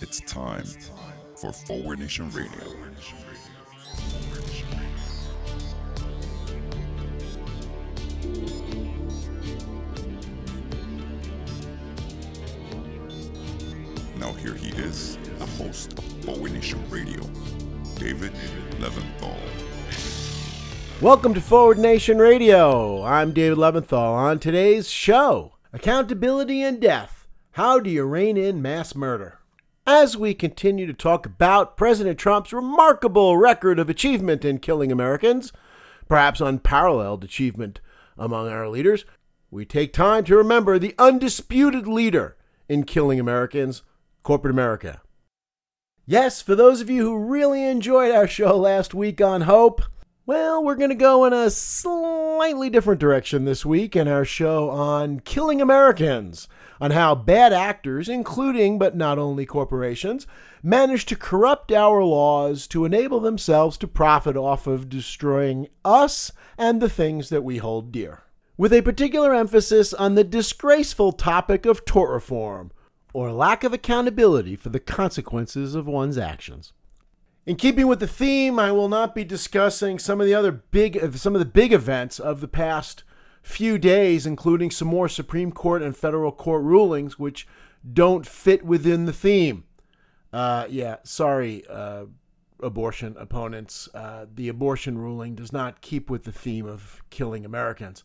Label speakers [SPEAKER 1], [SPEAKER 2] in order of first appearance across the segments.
[SPEAKER 1] It's time for Forward Nation Radio. Now here he is, the host of Forward Nation Radio, David Leventhal.
[SPEAKER 2] Welcome to Forward Nation Radio. I'm David Leventhal. On today's show, accountability and death. How do you rein in mass murder? As we continue to talk about President Trump's remarkable record of achievement in killing Americans, perhaps unparalleled achievement among our leaders, we take time to remember the undisputed leader in killing Americans, corporate America. Yes, for those of you who really enjoyed our show last week on Hope, well, we're going to go in a slightly different direction this week in our show on killing Americans, on how bad actors, including but not only corporations, manage to corrupt our laws to enable themselves to profit off of destroying us and the things that we hold dear. With a particular emphasis on the disgraceful topic of tort reform, or lack of accountability for the consequences of one's actions. In keeping with the theme, I will not be discussing some of the other big some of the big events of the past few days, including some more Supreme Court and federal court rulings which don't fit within the theme. Uh, yeah, sorry, uh, abortion opponents. Uh, the abortion ruling does not keep with the theme of killing Americans.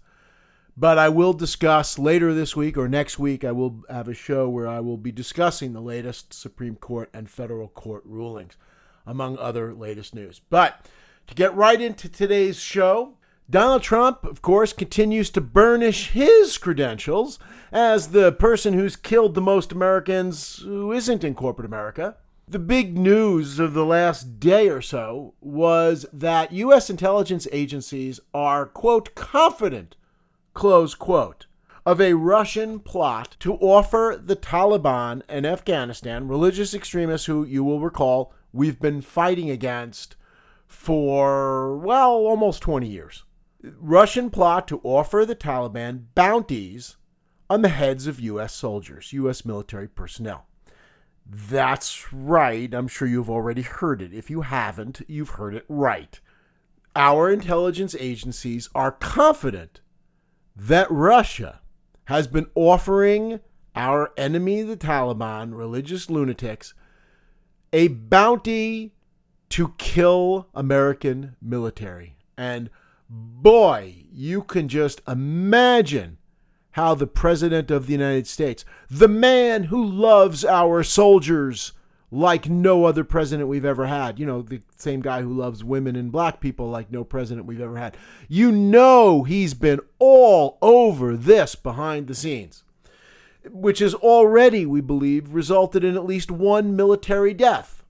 [SPEAKER 2] But I will discuss later this week or next week, I will have a show where I will be discussing the latest Supreme Court and federal court rulings among other latest news. But to get right into today's show, Donald Trump, of course, continues to burnish his credentials as the person who's killed the most Americans who isn't in corporate America. The big news of the last day or so was that U.S. intelligence agencies are, quote, confident, close quote, of a Russian plot to offer the Taliban in Afghanistan, religious extremists who you will recall we've been fighting against for, well, almost 20 years. Russian plot to offer the Taliban bounties on the heads of U.S. soldiers, U.S. military personnel. That's right. I'm sure you've already heard it. If you haven't, you've heard it right. Our intelligence agencies are confident that Russia has been offering our enemy, the Taliban, religious lunatics, a bounty to kill American military. And boy, you can just imagine how the President of the United States, the man who loves our soldiers like no other president we've ever had, you know, the same guy who loves women and black people like no president we've ever had, you know, he's been all over this behind the scenes which has already, we believe, resulted in at least one military death.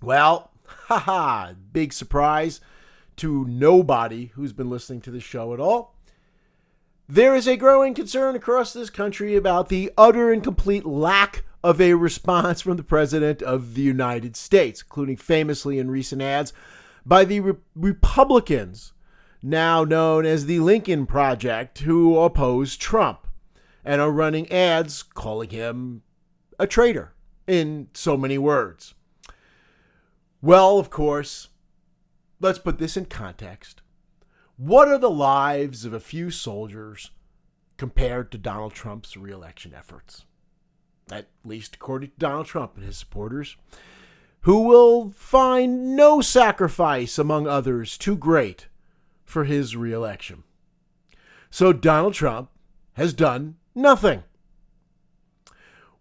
[SPEAKER 2] Well, haha, big surprise to nobody who's been listening to the show at all. There is a growing concern across this country about the utter and complete lack of a response from the President of the United States, including famously in recent ads by the Re- Republicans, now known as the Lincoln Project, who oppose Trump and are running ads calling him a traitor in so many words. Well, of course, let's put this in context. What are the lives of a few soldiers compared to Donald Trump's reelection efforts? At least according to Donald Trump and his supporters, who will find no sacrifice among others too great for his reelection. So Donald Trump has done Nothing.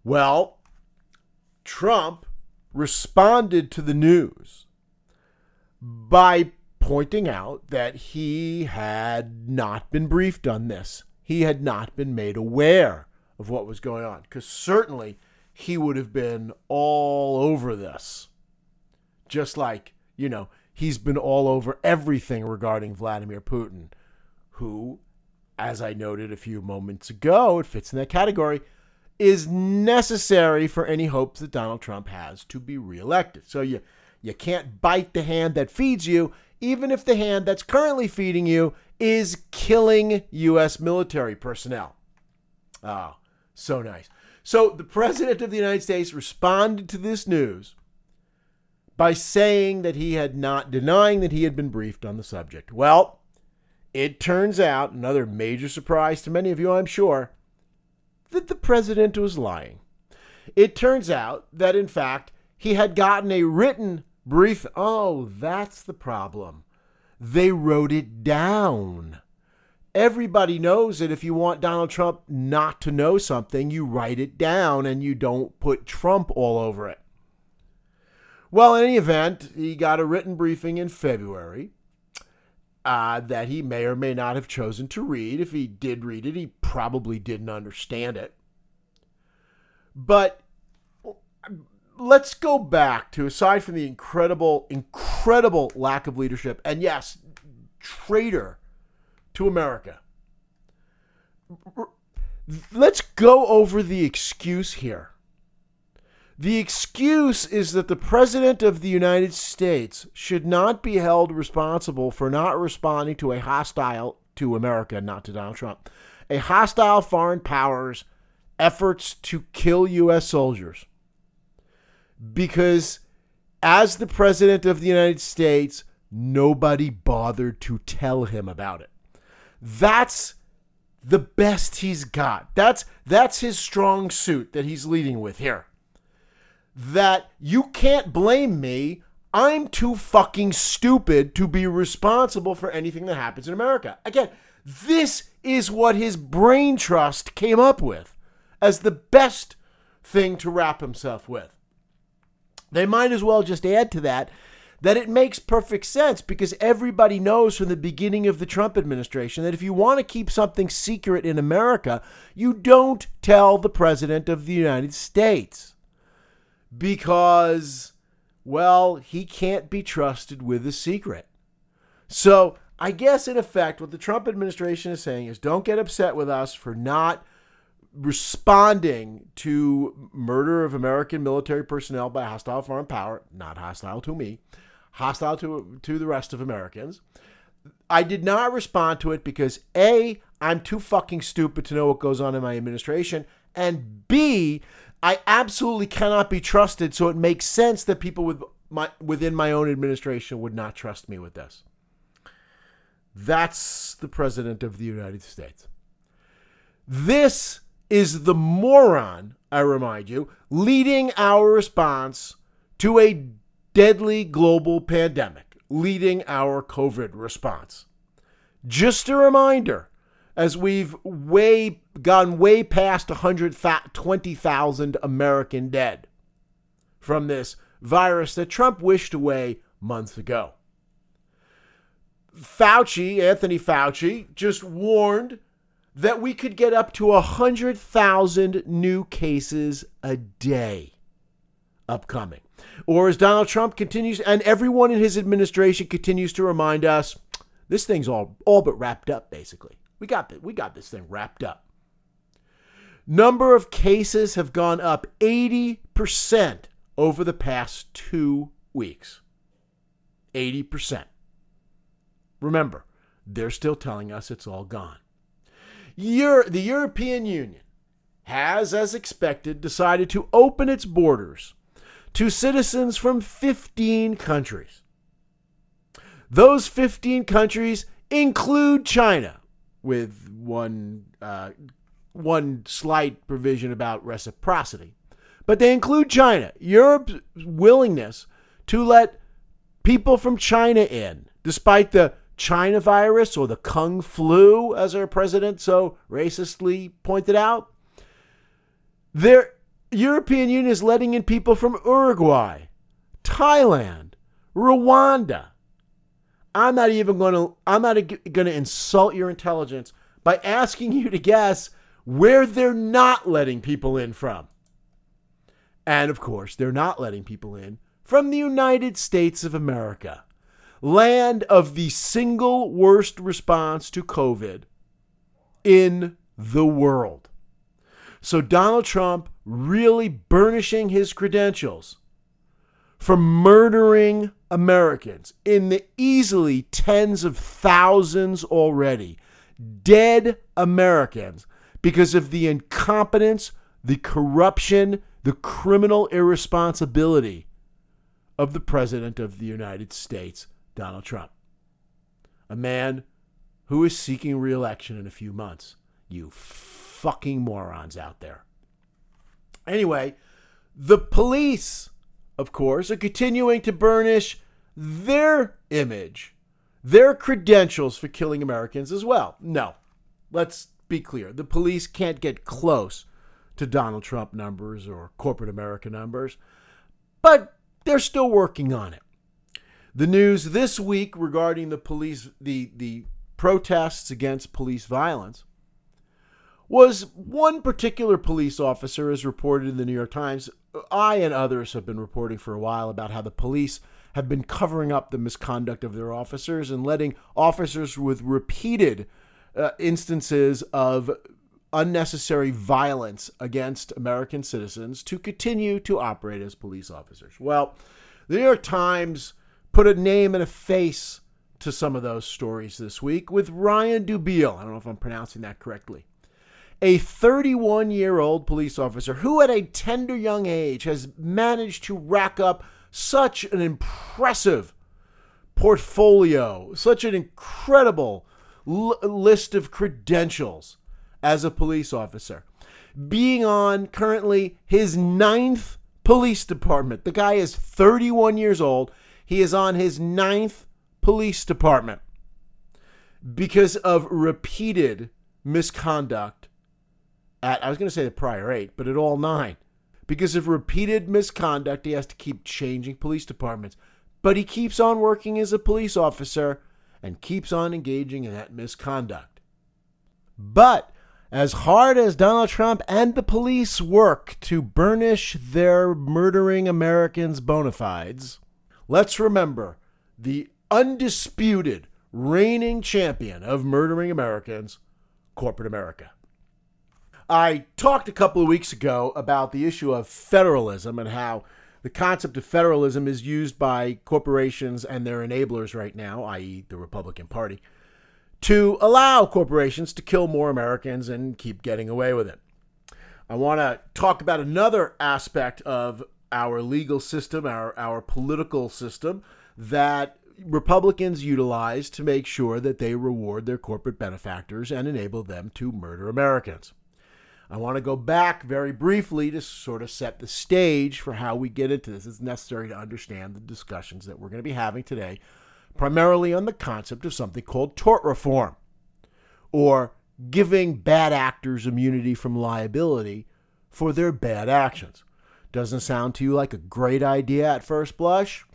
[SPEAKER 2] Well, Trump responded to the news by pointing out that he had not been briefed on this. He had not been made aware of what was going on, because certainly he would have been all over this. Just like, you know, he's been all over everything regarding Vladimir Putin, who as I noted a few moments ago, it fits in that category, is necessary for any hopes that Donald Trump has to be reelected. So you you can't bite the hand that feeds you, even if the hand that's currently feeding you is killing U.S. military personnel. Oh, so nice. So the President of the United States responded to this news by saying that he had not, denying that he had been briefed on the subject. Well, it turns out, another major surprise to many of you, I'm sure, that the President was lying. It turns out that, in fact, he had gotten a written brief. Oh, that's the problem. They wrote it down. Everybody knows that if you want Donald Trump not to know something, you write it down and you don't put Trump all over it. Well, in any event, he got a written briefing in February uh, that he may or may not have chosen to read. If he did read it, he probably didn't understand it. But let's go back to aside from the incredible, incredible lack of leadership, and yes, traitor to America. Let's go over the excuse here. The excuse is that the President of the United States should not be held responsible for not responding to a hostile, to America, not to Donald Trump, a hostile foreign power's efforts to kill U.S. soldiers. Because as the President of the United States, nobody bothered to tell him about it. That's the best he's got. That's that's his strong suit that he's leading with here. That you can't blame me. I'm too fucking stupid to be responsible for anything that happens in America. Again, this is what his brain trust came up with as the best thing to wrap himself with. They might as well just add to that that it makes perfect sense because everybody knows from the beginning of the Trump administration that if you want to keep something secret in America, you don't tell the President of the United States. Because, well, he can't be trusted with a secret. So, I guess in effect, what the Trump administration is saying is don't get upset with us for not responding to murder of American military personnel by hostile foreign power, not hostile to me, hostile to, to the rest of Americans. I did not respond to it because A, I'm too fucking stupid to know what goes on in my administration, and B, I absolutely cannot be trusted, so it makes sense that people with my within my own administration would not trust me with this. That's the president of the United States. This is the moron, I remind you, leading our response to a deadly global pandemic leading our COVID response. Just a reminder, as we've way gone way past 120,000 American dead from this virus that Trump wished away months ago. Fauci, Anthony Fauci, just warned that we could get up to 100,000 new cases a day upcoming. Or as Donald Trump continues, and everyone in his administration continues to remind us, this thing's all, all but wrapped up, basically. We got, the, we got this thing wrapped up. Number of cases have gone up 80% over the past two weeks. 80%. Remember, they're still telling us it's all gone. Euro- the European Union has, as expected, decided to open its borders to citizens from 15 countries. Those 15 countries include China, with one, uh, one slight provision about reciprocity. But they include China. Europe's willingness to let people from China in, despite the China virus or the Kung flu, as our president so racistly pointed out. Their European Union is letting in people from Uruguay, Thailand, Rwanda. I'm not even going to I'm not going to insult your intelligence by asking you to guess where they're not letting people in from. And of course, they're not letting people in from the United States of America, land of the single worst response to COVID in the world. So Donald Trump really burnishing his credentials for murdering Americans in the easily tens of thousands already. Dead Americans. because of the incompetence, the corruption, the criminal irresponsibility of the President of the United States, Donald Trump. A man who is seeking reelection in a few months. You fucking morons out there. Anyway, the police, of course, are continuing to burnish their image, their credentials for killing Americans as well. No, let's be clear. The police can't get close to Donald Trump numbers or corporate America numbers, but they're still working on it. The news this week regarding the police, the, the protests against police violence, was one particular police officer, as reported in the New York Times. I and others have been reporting for a while about how the police have been covering up the misconduct of their officers and letting officers with repeated uh, instances of unnecessary violence against American citizens to continue to operate as police officers. Well, the New York Times put a name and a face to some of those stories this week with Ryan Dubiel. I don't know if I'm pronouncing that correctly a 31 year old police officer who, at a tender young age, has managed to rack up such an impressive portfolio, such an incredible l- list of credentials as a police officer. Being on currently his ninth police department. The guy is 31 years old. He is on his ninth police department because of repeated misconduct at, I was going to say the prior eight, but at all nine. Because of repeated misconduct, he has to keep changing police departments. But he keeps on working as a police officer and keeps on engaging in that misconduct. But as hard as Donald Trump and the police work to burnish their murdering Americans' bona fides, let's remember the undisputed reigning champion of murdering Americans, corporate America. I talked a couple of weeks ago about the issue of federalism and how the concept of federalism is used by corporations and their enablers right now, i.e., the Republican Party, to allow corporations to kill more Americans and keep getting away with it. I want to talk about another aspect of our legal system, our, our political system, that Republicans utilize to make sure that they reward their corporate benefactors and enable them to murder Americans. I want to go back very briefly to sort of set the stage for how we get into this. It's necessary to understand the discussions that we're going to be having today, primarily on the concept of something called tort reform, or giving bad actors immunity from liability for their bad actions. Doesn't sound to you like a great idea at first blush?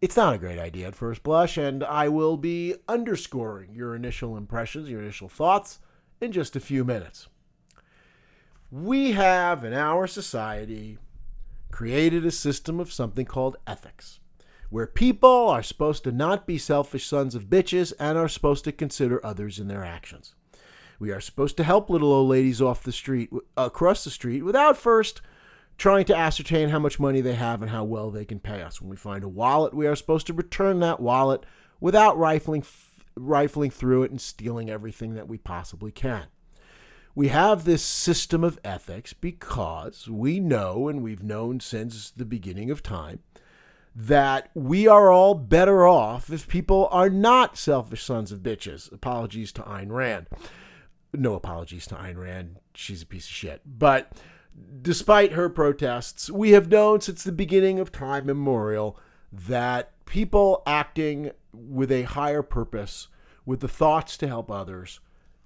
[SPEAKER 2] It's not a great idea at first blush, and I will be underscoring your initial impressions, your initial thoughts in just a few minutes we have in our society created a system of something called ethics, where people are supposed to not be selfish sons of bitches and are supposed to consider others in their actions. We are supposed to help little old ladies off the street, across the street, without first trying to ascertain how much money they have and how well they can pay us. When we find a wallet, we are supposed to return that wallet without rifling, rifling through it and stealing everything that we possibly can we have this system of ethics because we know, and we've known since the beginning of time, that we are all better off if people are not selfish sons of bitches. Apologies to Ayn Rand. No apologies to Ayn Rand. She's a piece of shit. But despite her protests, we have known since the beginning of time immemorial that people acting with a higher purpose, with the thoughts to help others,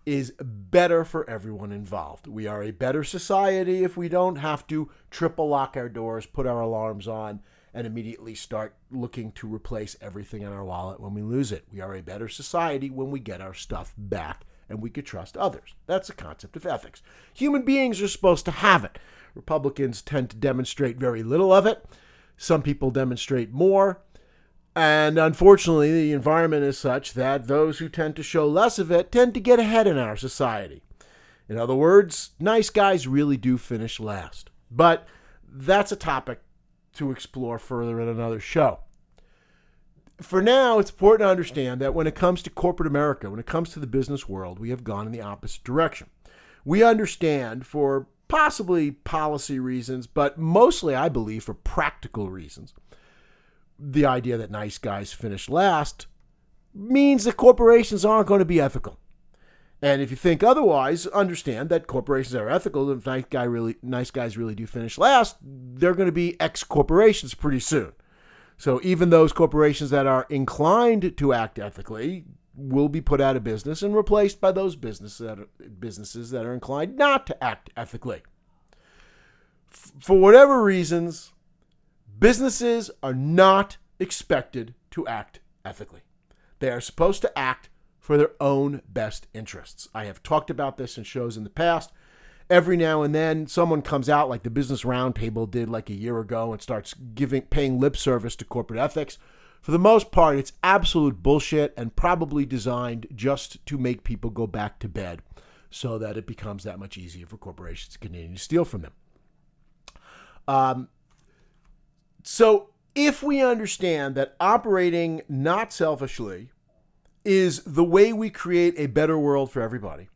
[SPEAKER 2] is better for everyone involved. We are a better society if we don't have to triple lock our doors, put our alarms on, and immediately start looking to replace everything in our wallet when we lose it. We are a better society when we get our stuff back and we could trust others. That's the concept of ethics. Human beings are supposed to have it. Republicans tend to demonstrate very little of it. Some people demonstrate more. And unfortunately, the environment is such that those who tend to show less of it tend to get ahead in our society. In other words, nice guys really do finish last. But that's a topic to explore further in another show. For now, it's important to understand that when it comes to corporate America, when it comes to the business world, we have gone in the opposite direction. we understand for possibly policy reasons, but mostly, I believe, for practical reasons. The idea that nice guys finish last means that corporations aren't going to be ethical. And if you think otherwise, understand that corporations are ethical. If nice guy really nice guys really do finish last, they're going to be ex corporations pretty soon. So even those corporations that are inclined to act ethically will be put out of business and replaced by those businesses that are, businesses that are inclined not to act ethically. F- for whatever reasons, businesses are not expected to act ethically. They are supposed to act for their own best interests. I have talked about this in shows in the past. Every now and then, someone comes out like the Business Roundtable did like a year ago and starts giving paying lip service to corporate ethics. For the most part, it's absolute bullshit and probably designed just to make people go back to bed so that it becomes that much easier for corporations to continue to steal from them. Um, so, if we understand that operating not selfishly is the way we create a better world for everybody.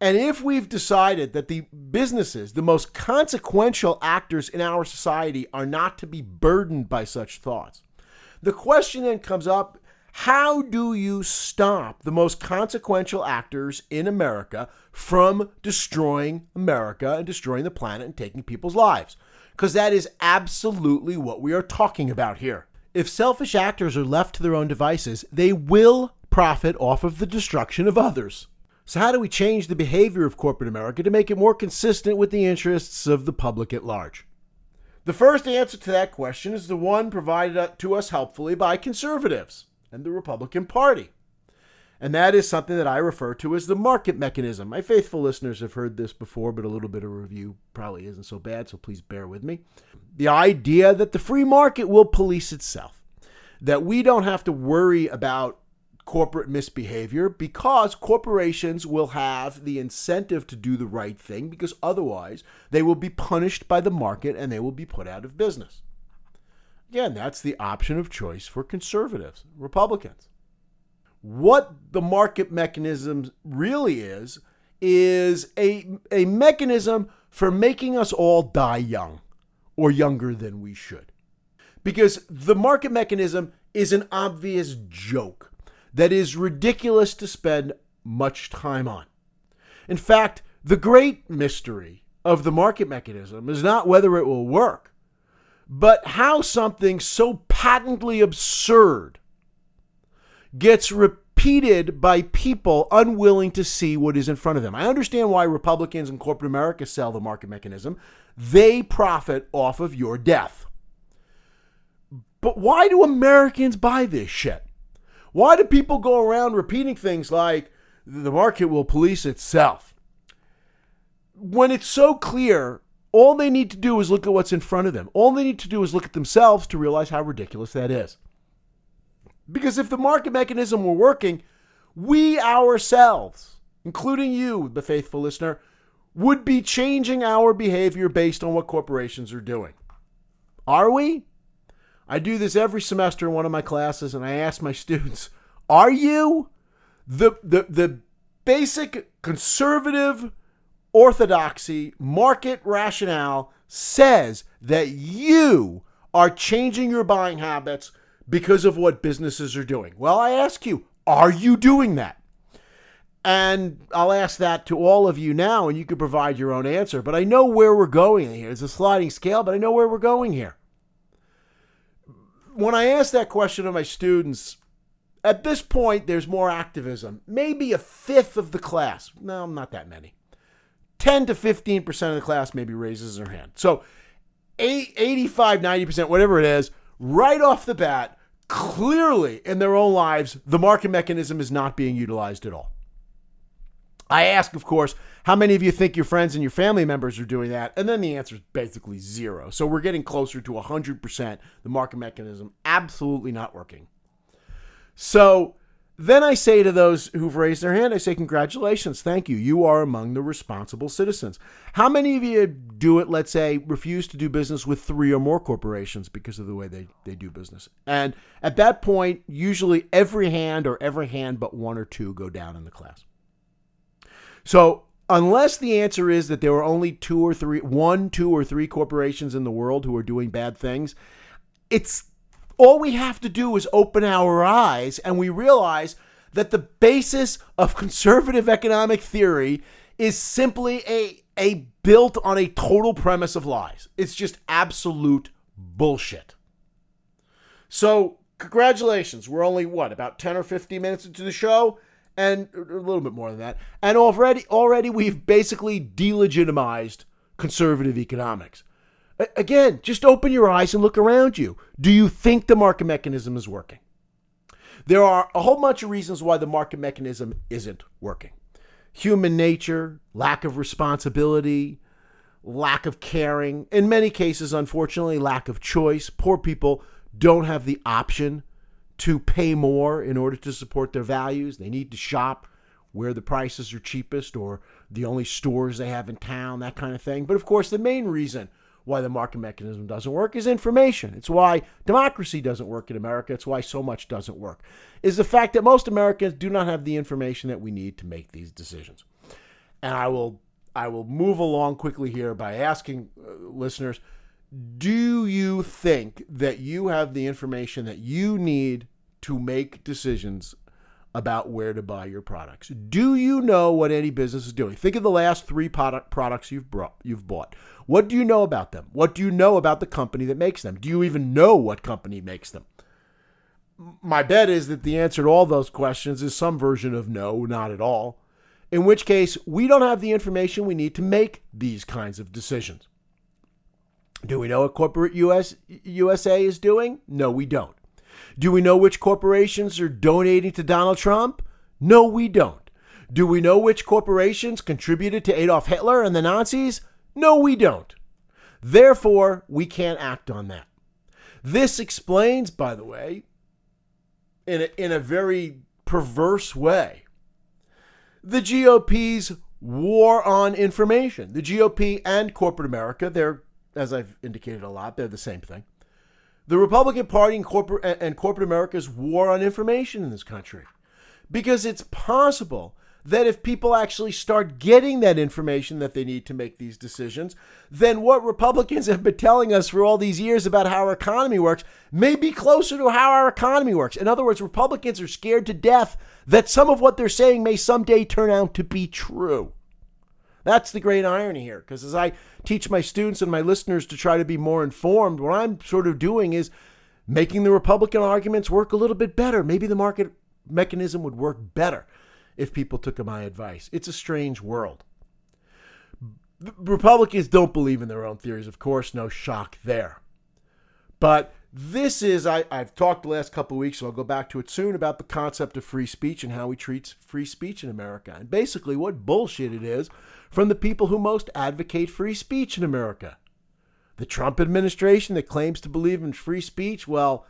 [SPEAKER 2] And if we've decided that the businesses, the most consequential actors in our society, are not to be burdened by such thoughts, the question then comes up how do you stop the most consequential actors in America from destroying America and destroying the planet and taking people's lives? Because that is absolutely what we are talking about here. If selfish actors are left to their own devices, they will profit off of the destruction of others. So, how do we change the behavior of corporate America to make it more consistent with the interests of the public at large? The first answer to that question is the one provided to us helpfully by conservatives and the Republican Party. And that is something that I refer to as the market mechanism. My faithful listeners have heard this before, but a little bit of review probably isn't so bad, so please bear with me. The idea that the free market will police itself, that we don't have to worry about corporate misbehavior because corporations will have the incentive to do the right thing because otherwise they will be punished by the market and they will be put out of business. Again, that's the option of choice for conservatives, Republicans. What the market mechanism really is, is a, a mechanism for making us all die young or younger than we should. Because the market mechanism is an obvious joke that is ridiculous to spend much time on. In fact, the great mystery of the market mechanism is not whether it will work, but how something so patently absurd gets repeated by people unwilling to see what is in front of them. I understand why Republicans and corporate America sell the market mechanism. They profit off of your death. But why do Americans buy this shit? Why do people go around repeating things like the market will police itself? When it's so clear, all they need to do is look at what's in front of them. All they need to do is look at themselves to realize how ridiculous that is. Because if the market mechanism were working, we ourselves, including you, the faithful listener, would be changing our behavior based on what corporations are doing. Are we? I do this every semester in one of my classes, and I ask my students, "Are you the the the basic conservative orthodoxy market rationale says that you are changing your buying habits because of what businesses are doing?" Well, I ask you, are you doing that? And I'll ask that to all of you now, and you can provide your own answer. But I know where we're going here. It's a sliding scale, but I know where we're going here when I ask that question of my students, at this point, there's more activism. Maybe a fifth of the class. No, not that many. 10 to 15% of the class maybe raises their hand. So 85, 90%, whatever it is, right off the bat, clearly in their own lives, the market mechanism is not being utilized at all. I ask, of course, how many of you think your friends and your family members are doing that? And then the answer is basically zero. So we're getting closer to 100%. The market mechanism absolutely not working. So then I say to those who've raised their hand, I say, Congratulations, thank you. You are among the responsible citizens. How many of you do it, let's say, refuse to do business with three or more corporations because of the way they, they do business? And at that point, usually every hand or every hand but one or two go down in the class. So unless the answer is that there are only two or three, one, two or three corporations in the world who are doing bad things, it's all we have to do is open our eyes and we realize that the basis of conservative economic theory is simply a, a built on a total premise of lies. It's just absolute bullshit. So, congratulations. We're only what, about 10 or 15 minutes into the show? and a little bit more than that. And already, already we've basically delegitimized conservative economics. Again, just open your eyes and look around you. Do you think the market mechanism is working? There are a whole bunch of reasons why the market mechanism isn't working. Human nature, lack of responsibility, lack of caring, in many cases, unfortunately, lack of choice. Poor people don't have the option to pay more in order to support their values. They need to shop where the prices are cheapest or the only stores they have in town, that kind of thing. But of course, the main reason why the market mechanism doesn't work is information. It's why democracy doesn't work in America. It's why so much doesn't work. Is the fact that most Americans do not have the information that we need to make these decisions. And I will I will move along quickly here by asking uh, listeners do you think that you have the information that you need to make decisions about where to buy your products? Do you know what any business is doing? Think of the last three product products you've brought, you've bought. What do you know about them? What do you know about the company that makes them? Do you even know what company makes them? My bet is that the answer to all those questions is some version of no, not at all. In which case, we don't have the information we need to make these kinds of decisions. Do we know what corporate US, USA is doing? No, we don't. Do we know which corporations are donating to Donald Trump? No, we don't. Do we know which corporations contributed to Adolf Hitler and the Nazis? No, we don't. Therefore, we can't act on that. This explains, by the way, in a, in a very perverse way, the GOP's war on information. The GOP and corporate America, they're as I've indicated a lot, they're the same thing. The Republican Party and corporate and corporate America's war on information in this country. Because it's possible that if people actually start getting that information that they need to make these decisions, then what Republicans have been telling us for all these years about how our economy works may be closer to how our economy works. In other words, Republicans are scared to death that some of what they're saying may someday turn out to be true. That's the great irony here, because as I teach my students and my listeners to try to be more informed, what I'm sort of doing is making the Republican arguments work a little bit better. Maybe the market mechanism would work better if people took my advice. It's a strange world. Republicans don't believe in their own theories, of course, no shock there. But this is, I, have talked the last couple weeks, so I'll go back to it soon, about the concept of free speech and how we treat free speech in America. And basically, what bullshit it is from the people who most advocate free speech in America. The Trump administration that claims to believe in free speech, well,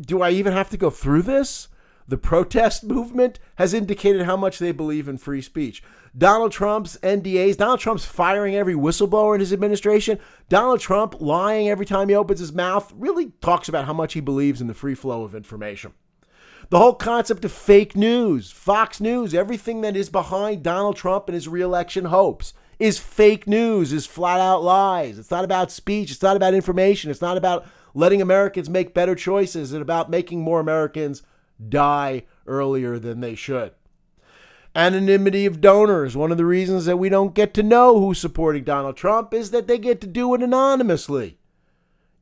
[SPEAKER 2] do I even have to go through this? The protest movement has indicated how much they believe in free speech. Donald Trump's NDAs, Donald Trump's firing every whistleblower in his administration, Donald Trump lying every time he opens his mouth really talks about how much he believes in the free flow of information. The whole concept of fake news, Fox News, everything that is behind Donald Trump and his reelection hopes is fake news, is flat out lies. It's not about speech, it's not about information, it's not about letting Americans make better choices, it's about making more Americans die earlier than they should. Anonymity of donors. One of the reasons that we don't get to know who's supporting Donald Trump is that they get to do it anonymously.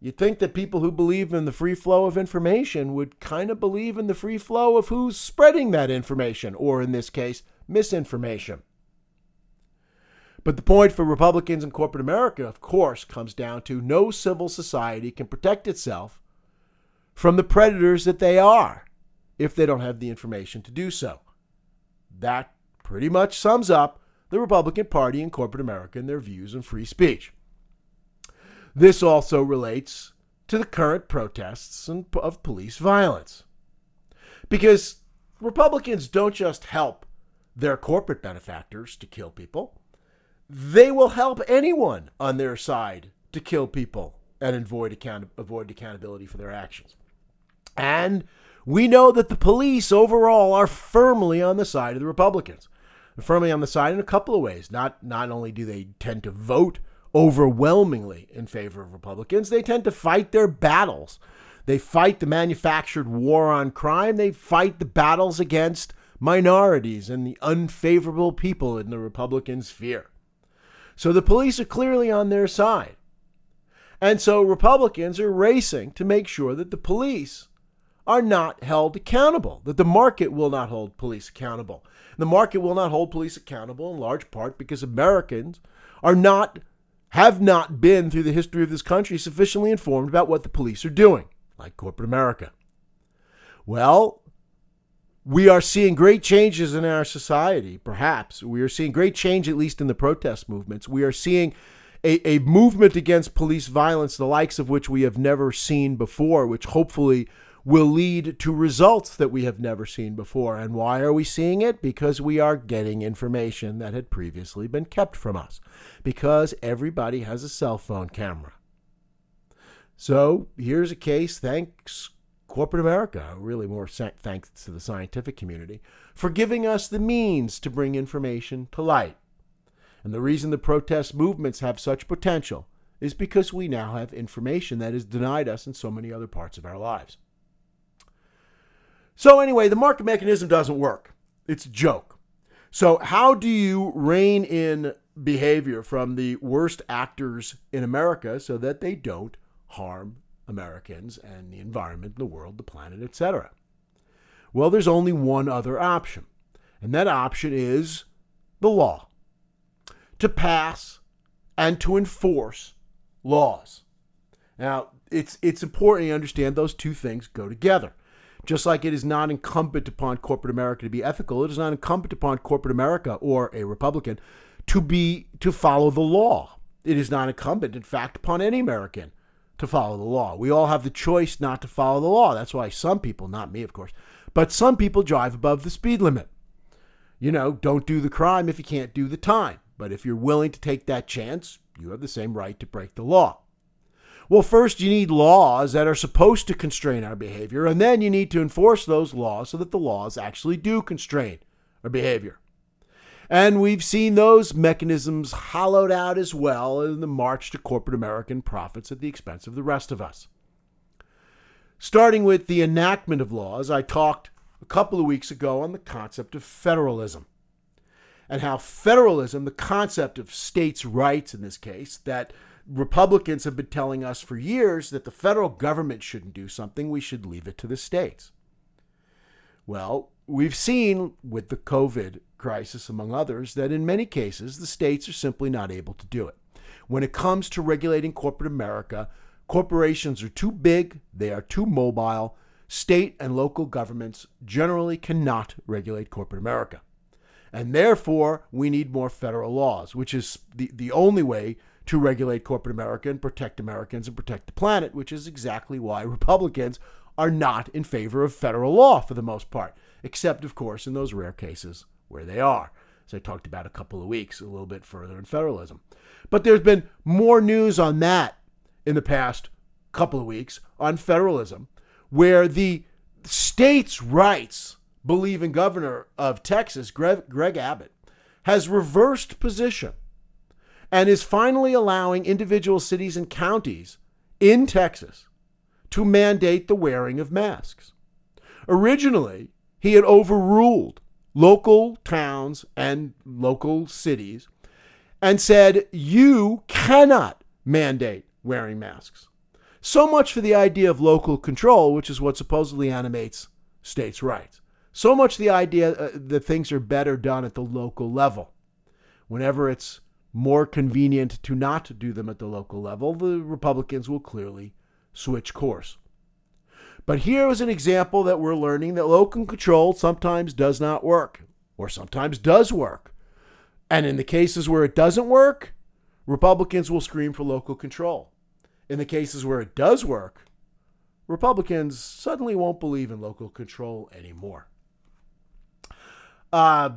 [SPEAKER 2] You'd think that people who believe in the free flow of information would kind of believe in the free flow of who's spreading that information, or in this case, misinformation. But the point for Republicans and corporate America, of course, comes down to no civil society can protect itself from the predators that they are if they don't have the information to do so. That pretty much sums up the Republican Party and corporate America and their views on free speech. This also relates to the current protests and of police violence. Because Republicans don't just help their corporate benefactors to kill people, they will help anyone on their side to kill people and avoid, account- avoid accountability for their actions. And we know that the police overall are firmly on the side of the Republicans. firmly on the side in a couple of ways. Not not only do they tend to vote overwhelmingly in favor of Republicans, they tend to fight their battles. They fight the manufactured war on crime. They fight the battles against minorities and the unfavorable people in the Republican sphere. So the police are clearly on their side. And so Republicans are racing to make sure that the police are not held accountable, that the market will not hold police accountable. The market will not hold police accountable in large part because Americans are not have not been through the history of this country sufficiently informed about what the police are doing, like corporate America. Well, we are seeing great changes in our society, perhaps. We are seeing great change, at least in the protest movements. We are seeing a, a movement against police violence, the likes of which we have never seen before, which hopefully will lead to results that we have never seen before. And why are we seeing it? Because we are getting information that had previously been kept from us. Because everybody has a cell phone camera. So here's a case, thanks corporate America, really more thanks to the scientific community, for giving us the means to bring information to light. And the reason the protest movements have such potential is because we now have information that is denied us in so many other parts of our lives. So, anyway, the market mechanism doesn't work. It's a joke. So, how do you rein in behavior from the worst actors in America so that they don't harm Americans and the environment, the world, the planet, etc.? Well, there's only one other option, and that option is the law to pass and to enforce laws. Now, it's, it's important to understand those two things go together. Just like it is not incumbent upon corporate America to be ethical, it is not incumbent upon corporate America or a Republican to be to follow the law. It is not incumbent, in fact, upon any American to follow the law. We all have the choice not to follow the law. That's why some people, not me, of course, but some people drive above the speed limit. You know, don't do the crime if you can't do the time. But if you're willing to take that chance, you have the same right to break the law. Well, first, you need laws that are supposed to constrain our behavior, and then you need to enforce those laws so that the laws actually do constrain our behavior. And we've seen those mechanisms hollowed out as well in the march to corporate American profits at the expense of the rest of us. Starting with the enactment of laws, I talked a couple of weeks ago on the concept of federalism and how federalism, the concept of states' rights in this case, that Republicans have been telling us for years that the federal government shouldn't do something, we should leave it to the states. Well, we've seen with the COVID crisis, among others, that in many cases the states are simply not able to do it. When it comes to regulating corporate America, corporations are too big, they are too mobile. State and local governments generally cannot regulate corporate America. And therefore, we need more federal laws, which is the, the only way to regulate corporate America and protect Americans and protect the planet, which is exactly why Republicans are not in favor of federal law for the most part, except, of course, in those rare cases where they are. As I talked about a couple of weeks, a little bit further in federalism. But there's been more news on that in the past couple of weeks on federalism, where the states' rights believing governor of Texas, Greg, Greg Abbott, has reversed position and is finally allowing individual cities and counties in Texas to mandate the wearing of masks. Originally, he had overruled local towns and local cities and said, You cannot mandate wearing masks. So much for the idea of local control, which is what supposedly animates states' rights. So much the idea uh, that things are better done at the local level. Whenever it's more convenient to not do them at the local level, the Republicans will clearly switch course. But here is an example that we're learning that local control sometimes does not work, or sometimes does work. And in the cases where it doesn't work, Republicans will scream for local control. In the cases where it does work, Republicans suddenly won't believe in local control anymore. Uh,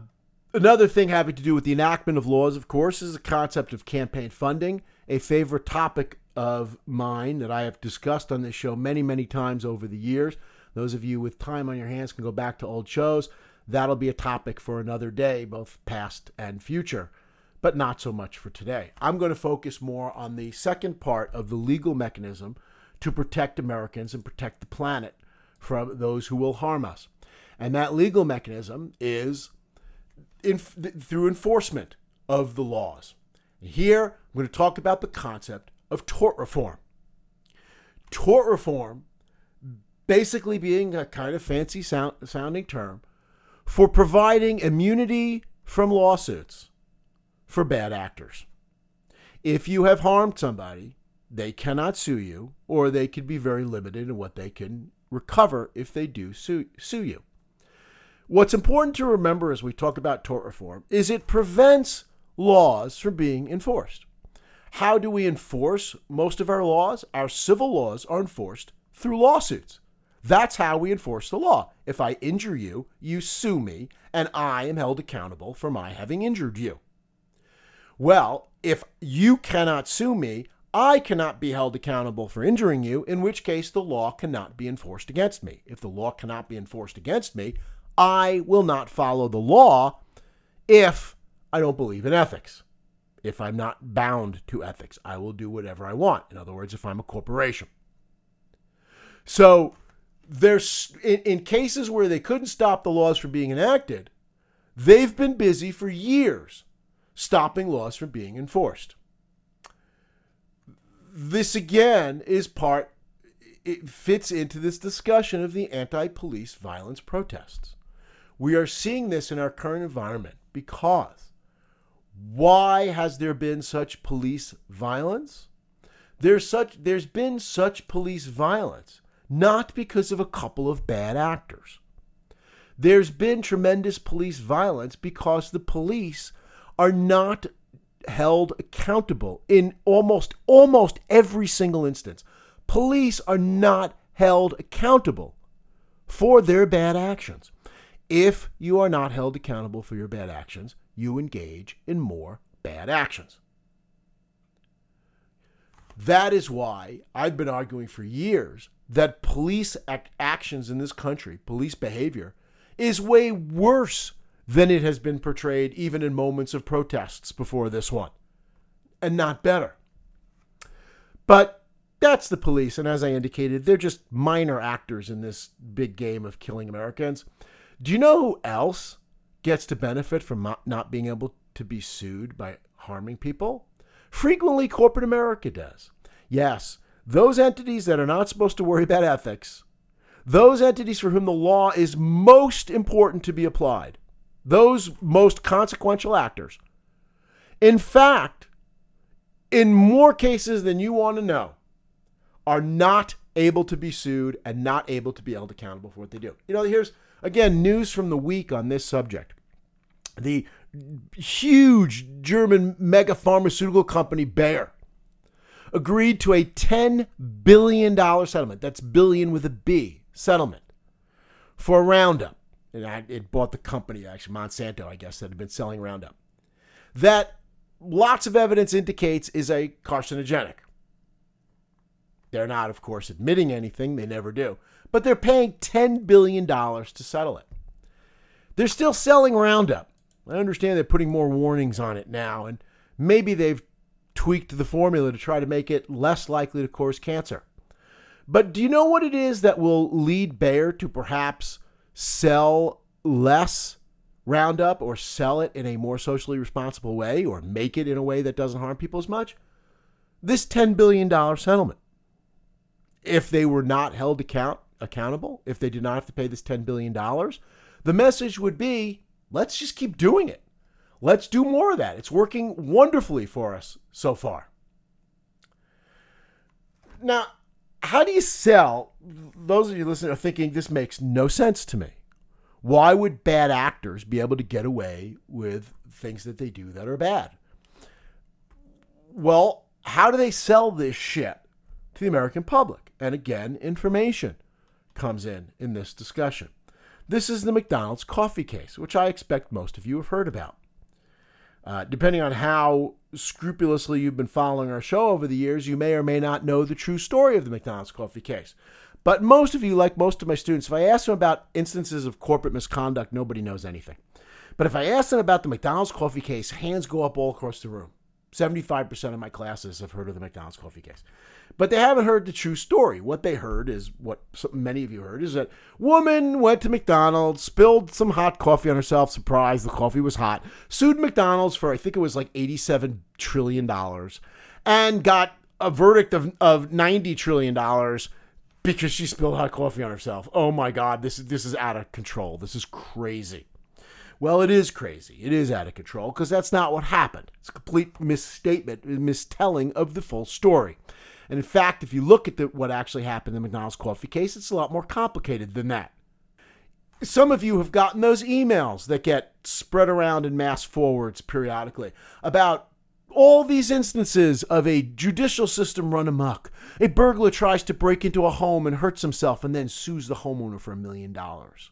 [SPEAKER 2] another thing having to do with the enactment of laws, of course, is the concept of campaign funding, a favorite topic of mine that I have discussed on this show many, many times over the years. Those of you with time on your hands can go back to old shows. That'll be a topic for another day, both past and future, but not so much for today. I'm going to focus more on the second part of the legal mechanism to protect Americans and protect the planet from those who will harm us. And that legal mechanism is through enforcement of the laws. Here, I'm going to talk about the concept of tort reform. Tort reform basically being a kind of fancy sound, sounding term for providing immunity from lawsuits for bad actors. If you have harmed somebody, they cannot sue you, or they could be very limited in what they can recover if they do sue, sue you. What's important to remember as we talk about tort reform is it prevents laws from being enforced. How do we enforce most of our laws? Our civil laws are enforced through lawsuits. That's how we enforce the law. If I injure you, you sue me, and I am held accountable for my having injured you. Well, if you cannot sue me, I cannot be held accountable for injuring you, in which case the law cannot be enforced against me. If the law cannot be enforced against me, I will not follow the law if I don't believe in ethics. If I'm not bound to ethics, I will do whatever I want. In other words, if I'm a corporation. So, there's in, in cases where they couldn't stop the laws from being enacted, they've been busy for years stopping laws from being enforced. This again is part it fits into this discussion of the anti-police violence protests. We are seeing this in our current environment because why has there been such police violence? There's such there's been such police violence not because of a couple of bad actors. There's been tremendous police violence because the police are not held accountable in almost almost every single instance. Police are not held accountable for their bad actions. If you are not held accountable for your bad actions, you engage in more bad actions. That is why I've been arguing for years that police ac- actions in this country, police behavior, is way worse than it has been portrayed even in moments of protests before this one, and not better. But that's the police, and as I indicated, they're just minor actors in this big game of killing Americans. Do you know who else gets to benefit from not being able to be sued by harming people? Frequently, corporate America does. Yes, those entities that are not supposed to worry about ethics, those entities for whom the law is most important to be applied, those most consequential actors, in fact, in more cases than you want to know, are not able to be sued and not able to be held accountable for what they do. You know, here's again news from the week on this subject. The huge German mega pharmaceutical company Bayer agreed to a $10 billion settlement. That's billion with a B settlement for Roundup. And I, it bought the company, actually, Monsanto, I guess, that had been selling Roundup. That lots of evidence indicates is a carcinogenic. They're not, of course, admitting anything, they never do, but they're paying $10 billion to settle it. They're still selling Roundup. I understand they're putting more warnings on it now, and maybe they've tweaked the formula to try to make it less likely to cause cancer. But do you know what it is that will lead Bayer to perhaps sell less Roundup or sell it in a more socially responsible way or make it in a way that doesn't harm people as much? This $10 billion settlement. If they were not held account, accountable, if they did not have to pay this $10 billion, the message would be let's just keep doing it. Let's do more of that. It's working wonderfully for us so far. Now, how do you sell? Those of you listening are thinking this makes no sense to me. Why would bad actors be able to get away with things that they do that are bad? Well, how do they sell this shit to the American public? And again, information comes in in this discussion. This is the McDonald's coffee case, which I expect most of you have heard about. Uh, depending on how scrupulously you've been following our show over the years, you may or may not know the true story of the McDonald's coffee case. But most of you, like most of my students, if I ask them about instances of corporate misconduct, nobody knows anything. But if I ask them about the McDonald's coffee case, hands go up all across the room. 75% of my classes have heard of the McDonald's coffee case. But they haven't heard the true story. What they heard is what many of you heard is that woman went to McDonald's, spilled some hot coffee on herself, surprised the coffee was hot, sued McDonald's for I think it was like 87 trillion dollars and got a verdict of, of 90 trillion dollars because she spilled hot coffee on herself. Oh my god, this is this is out of control. This is crazy. Well, it is crazy. It is out of control because that's not what happened. It's a complete misstatement, mistelling of the full story. And in fact, if you look at the, what actually happened in the McDonald's coffee case, it's a lot more complicated than that. Some of you have gotten those emails that get spread around in mass forwards periodically about all these instances of a judicial system run amok. A burglar tries to break into a home and hurts himself and then sues the homeowner for a million dollars.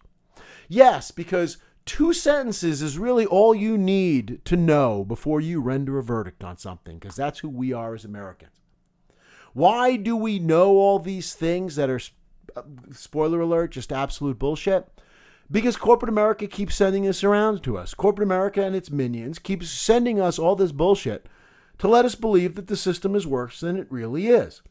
[SPEAKER 2] Yes, because two sentences is really all you need to know before you render a verdict on something, because that's who we are as Americans. Why do we know all these things that are, uh, spoiler alert, just absolute bullshit? Because corporate America keeps sending this around to us. Corporate America and its minions keeps sending us all this bullshit to let us believe that the system is worse than it really is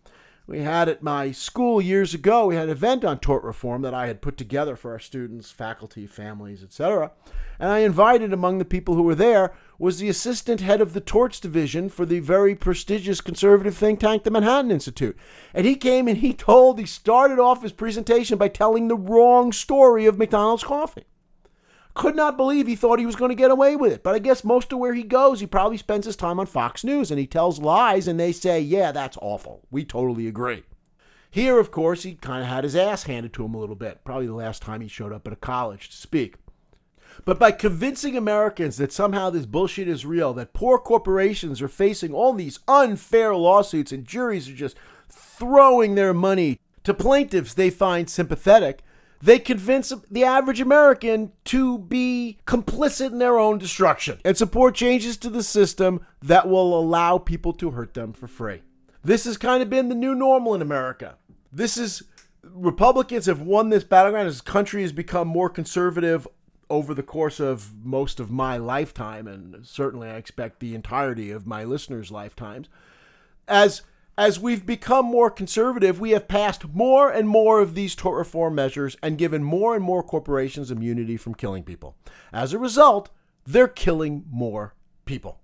[SPEAKER 2] we had at my school years ago. We had an event on tort reform that i had put together for our students faculty families etc and i invited among the people who were there was the assistant head of the torts division for the very prestigious conservative think tank the manhattan institute. And he came and he told he started off his presentation by telling the wrong story of mcdonald's coffee could not believe he thought he was going to get away with it. But I guess most of where he goes, he probably spends his time on Fox News and he tells lies and they say, yeah, that's awful. We totally agree. Here, of course, he kind of had his ass handed to him a little bit, probably the last time he showed up at a college to speak. But by convincing Americans that somehow this bullshit is real, that poor corporations are facing all these unfair lawsuits and juries are just throwing their money to plaintiffs they find sympathetic, they convince the average American to be complicit in their own destruction and support changes to the system that will allow people to hurt them for free. This has kind of been the new normal in America. This is Republicans have won this battleground as country has become more conservative over the course of most of my lifetime, and certainly I expect the entirety of my listeners' lifetimes. As as we've become more conservative, we have passed more and more of these tort reform measures and given more and more corporations immunity from killing people. As a result, they're killing more people.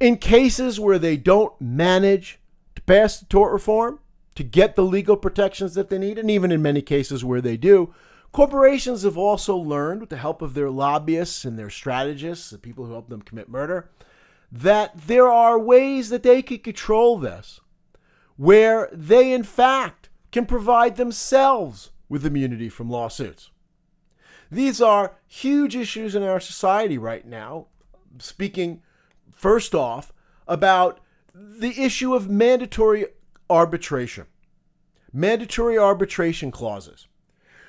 [SPEAKER 2] In cases where they don't manage to pass the tort reform, to get the legal protections that they need, and even in many cases where they do, corporations have also learned, with the help of their lobbyists and their strategists, the people who help them commit murder, that there are ways that they could control this where they, in fact, can provide themselves with immunity from lawsuits. These are huge issues in our society right now. Speaking first off about the issue of mandatory arbitration, mandatory arbitration clauses,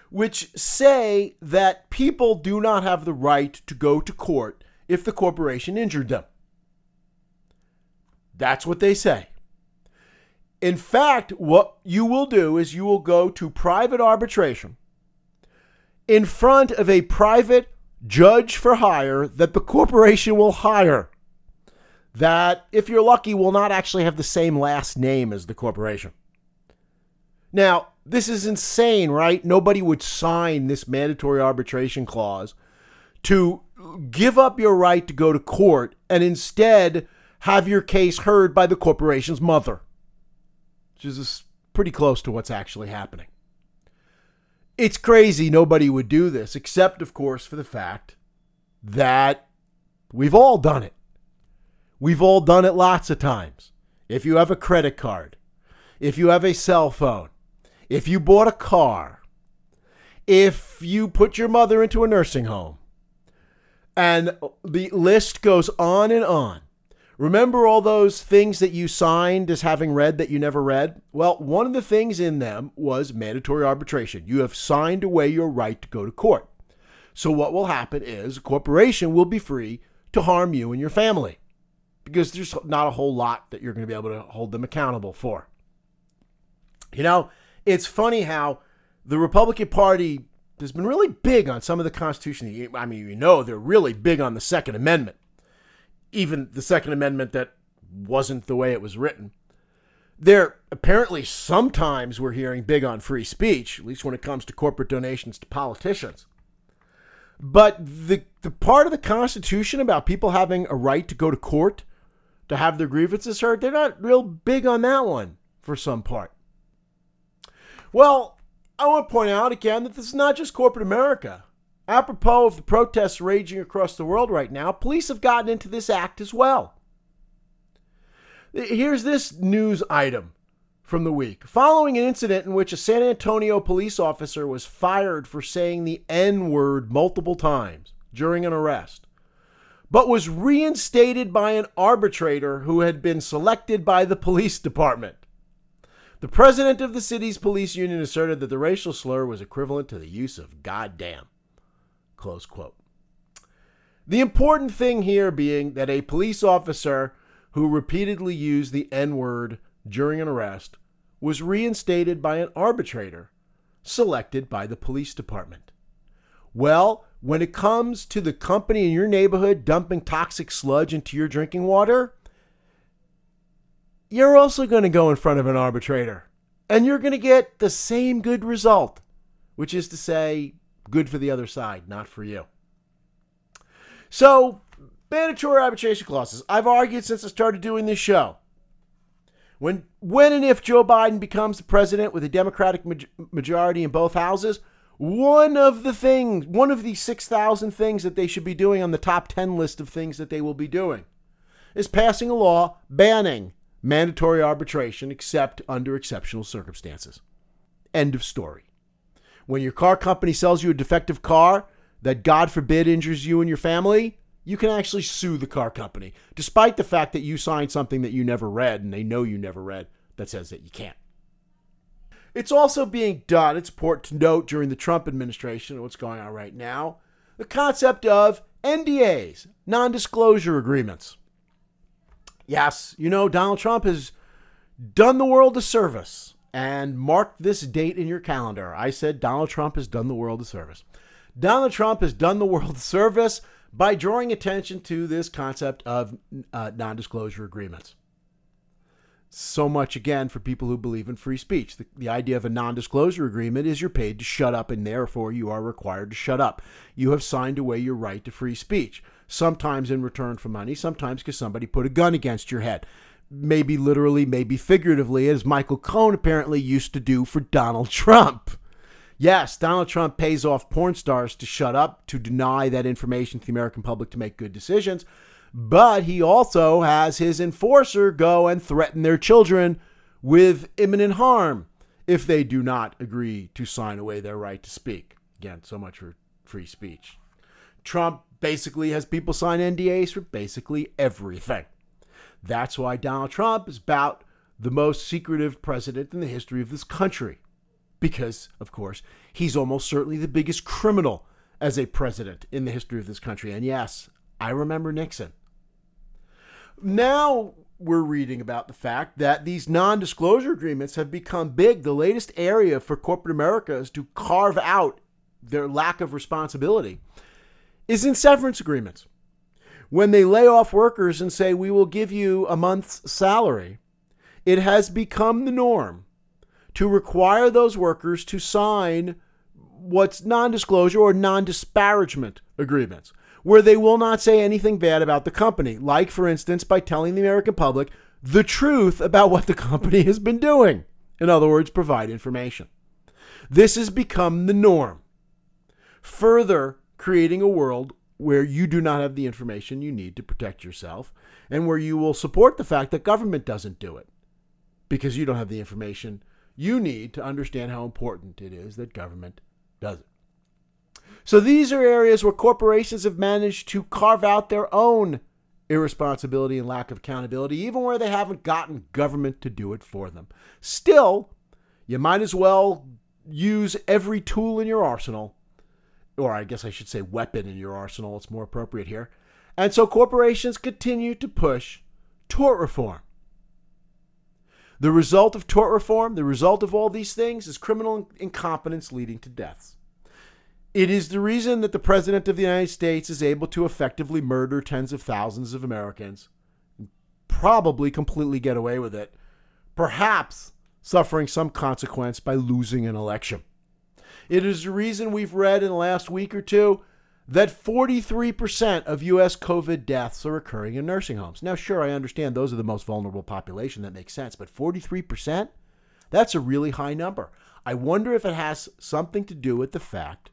[SPEAKER 2] which say that people do not have the right to go to court if the corporation injured them. That's what they say. In fact, what you will do is you will go to private arbitration in front of a private judge for hire that the corporation will hire. That, if you're lucky, will not actually have the same last name as the corporation. Now, this is insane, right? Nobody would sign this mandatory arbitration clause to give up your right to go to court and instead have your case heard by the corporation's mother, which is pretty close to what's actually happening. It's crazy nobody would do this, except, of course, for the fact that we've all done it. We've all done it lots of times. If you have a credit card, if you have a cell phone, if you bought a car, if you put your mother into a nursing home, and the list goes on and on. Remember all those things that you signed as having read that you never read? Well, one of the things in them was mandatory arbitration. You have signed away your right to go to court. So, what will happen is a corporation will be free to harm you and your family because there's not a whole lot that you're going to be able to hold them accountable for. You know, it's funny how the Republican Party has been really big on some of the Constitution. I mean, you know, they're really big on the Second Amendment, even the Second Amendment that wasn't the way it was written. They're apparently sometimes we're hearing big on free speech, at least when it comes to corporate donations to politicians. But the the part of the Constitution about people having a right to go to court to have their grievances heard, they're not real big on that one for some part. Well, I want to point out again that this is not just corporate America. Apropos of the protests raging across the world right now, police have gotten into this act as well. Here's this news item from the week. Following an incident in which a San Antonio police officer was fired for saying the N word multiple times during an arrest, but was reinstated by an arbitrator who had been selected by the police department. The president of the city's police union asserted that the racial slur was equivalent to the use of goddamn. Close quote. The important thing here being that a police officer who repeatedly used the N word during an arrest was reinstated by an arbitrator selected by the police department. Well, when it comes to the company in your neighborhood dumping toxic sludge into your drinking water, you're also going to go in front of an arbitrator and you're going to get the same good result, which is to say, good for the other side, not for you. So, Mandatory arbitration clauses. I've argued since I started doing this show. When, when and if Joe Biden becomes the president with a Democratic majority in both houses, one of the things, one of the 6,000 things that they should be doing on the top 10 list of things that they will be doing is passing a law banning mandatory arbitration except under exceptional circumstances. End of story. When your car company sells you a defective car that, God forbid, injures you and your family, you can actually sue the car company, despite the fact that you signed something that you never read and they know you never read that says that you can't. It's also being done, it's important to note during the Trump administration, and what's going on right now, the concept of NDAs, non disclosure agreements. Yes, you know, Donald Trump has done the world a service and mark this date in your calendar. I said Donald Trump has done the world a service. Donald Trump has done the world a service by drawing attention to this concept of uh, non disclosure agreements. So much again for people who believe in free speech. The, the idea of a non disclosure agreement is you're paid to shut up, and therefore you are required to shut up. You have signed away your right to free speech, sometimes in return for money, sometimes because somebody put a gun against your head. Maybe literally, maybe figuratively, as Michael Cohen apparently used to do for Donald Trump. Yes, Donald Trump pays off porn stars to shut up, to deny that information to the American public to make good decisions. But he also has his enforcer go and threaten their children with imminent harm if they do not agree to sign away their right to speak. Again, so much for free speech. Trump basically has people sign NDAs for basically everything. That's why Donald Trump is about the most secretive president in the history of this country because, of course, he's almost certainly the biggest criminal as a president in the history of this country. And yes, I remember Nixon. Now we're reading about the fact that these non disclosure agreements have become big. The latest area for corporate America is to carve out their lack of responsibility is in severance agreements. When they lay off workers and say, we will give you a month's salary, it has become the norm to require those workers to sign what's non disclosure or non disparagement agreements, where they will not say anything bad about the company, like, for instance, by telling the American public the truth about what the company has been doing. In other words, provide information. This has become the norm, further creating a world where you do not have the information you need to protect yourself and where you will support the fact that government doesn't do it because you don't have the information you need to understand how important it is that government does it. So these are areas where corporations have managed to carve out their own irresponsibility and lack of accountability, even where they haven't gotten government to do it for them. Still, you might as well use every tool in your arsenal, or I guess I should say weapon in your arsenal, it's more appropriate here. And so corporations continue to push tort reform. The result of tort reform, the result of all these things, is criminal incompetence leading to deaths. It is the reason that the President of the United States is able to effectively murder tens of thousands of Americans, probably completely get away with it, perhaps suffering some consequence by losing an election. It is the reason we've read in the last week or two that 43% of U.S. COVID deaths are occurring in nursing homes. Now, sure, I understand those are the most vulnerable population. That makes sense. But 43%? That's a really high number. I wonder if it has something to do with the fact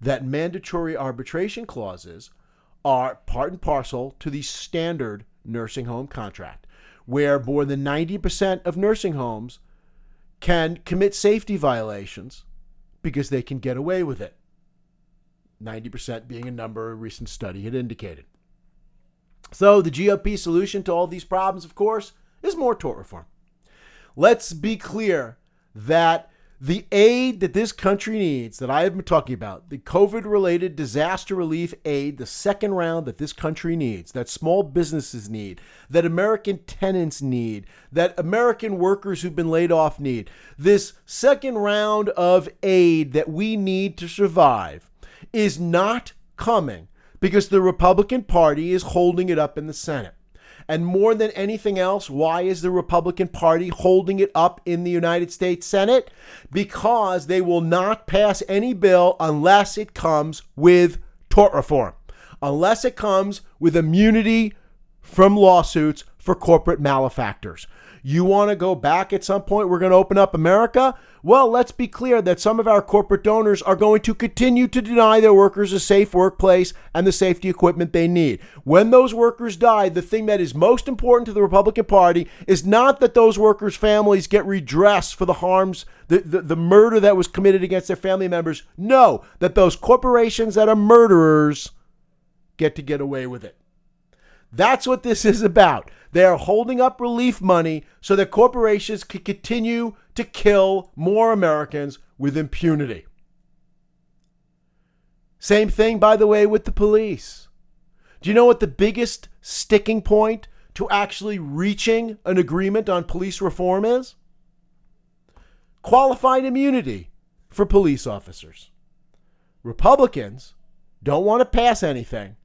[SPEAKER 2] that mandatory arbitration clauses are part and parcel to the standard nursing home contract, where more than 90% of nursing homes can commit safety violations because they can get away with it. 90% being a number a recent study had indicated. So, the GOP solution to all these problems, of course, is more tort reform. Let's be clear that the aid that this country needs, that I have been talking about, the COVID related disaster relief aid, the second round that this country needs, that small businesses need, that American tenants need, that American workers who've been laid off need, this second round of aid that we need to survive is not coming because the Republican Party is holding it up in the Senate. And more than anything else, why is the Republican Party holding it up in the United States Senate? Because they will not pass any bill unless it comes with tort reform, unless it comes with immunity from lawsuits for corporate malefactors. You want to go back at some point? We're going to open up America? Well, let's be clear that some of our corporate donors are going to continue to deny their workers a safe workplace and the safety equipment they need. When those workers die, the thing that is most important to the Republican Party is not that those workers' families get redress for the harms, the, the, the murder that was committed against their family members. No, that those corporations that are murderers get to get away with it. That's what this is about. They are holding up relief money so that corporations can continue to kill more Americans with impunity. Same thing, by the way, with the police. Do you know what the biggest sticking point to actually reaching an agreement on police reform is? Qualified immunity for police officers. Republicans don't want to pass anything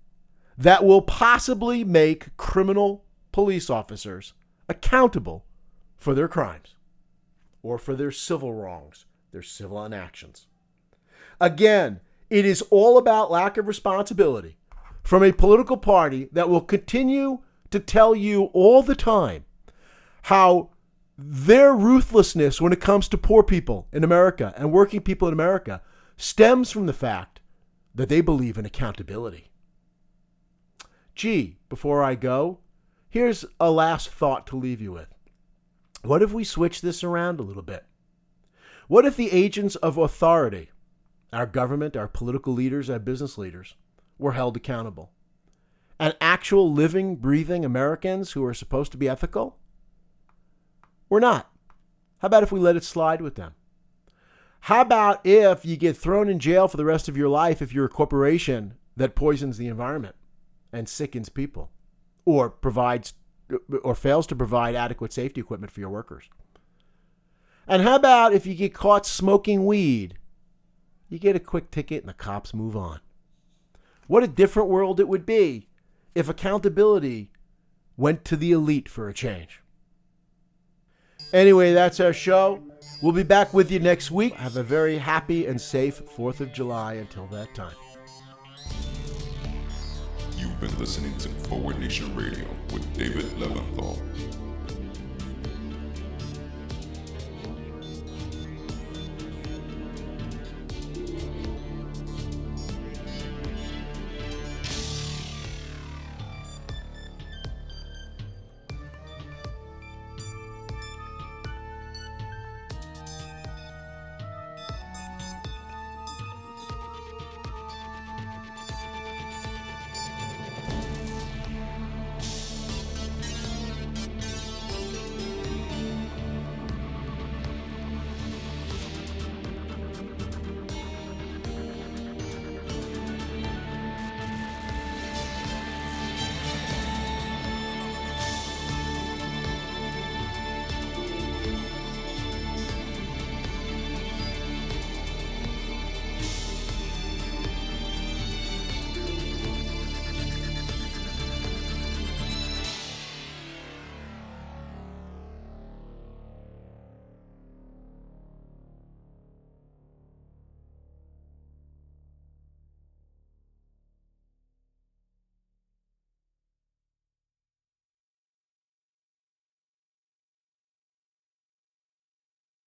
[SPEAKER 2] that will possibly make criminal police officers accountable for their crimes or for their civil wrongs, their civil inactions. Again, it is all about lack of responsibility from a political party that will continue to tell you all the time how their ruthlessness when it comes to poor people in America and working people in America stems from the fact that they believe in accountability. Gee, before I go, here's a last thought to leave you with. What if we switch this around a little bit? What if the agents of authority, our government, our political leaders, our business leaders, were held accountable? And actual living, breathing Americans who are supposed to be ethical? We're not. How about if we let it slide with them? How about if you get thrown in jail for the rest of your life if you're a corporation that poisons the environment and sickens people or provides or fails to provide adequate safety equipment for your workers? And how about if you get caught smoking weed? You get a quick ticket and the cops move on. What a different world it would be if accountability went to the elite for a change. Anyway, that's our show. We'll be back with you next week. Have a very happy and safe 4th of July until that time
[SPEAKER 1] been listening to Forward Nation Radio with David Leventhal.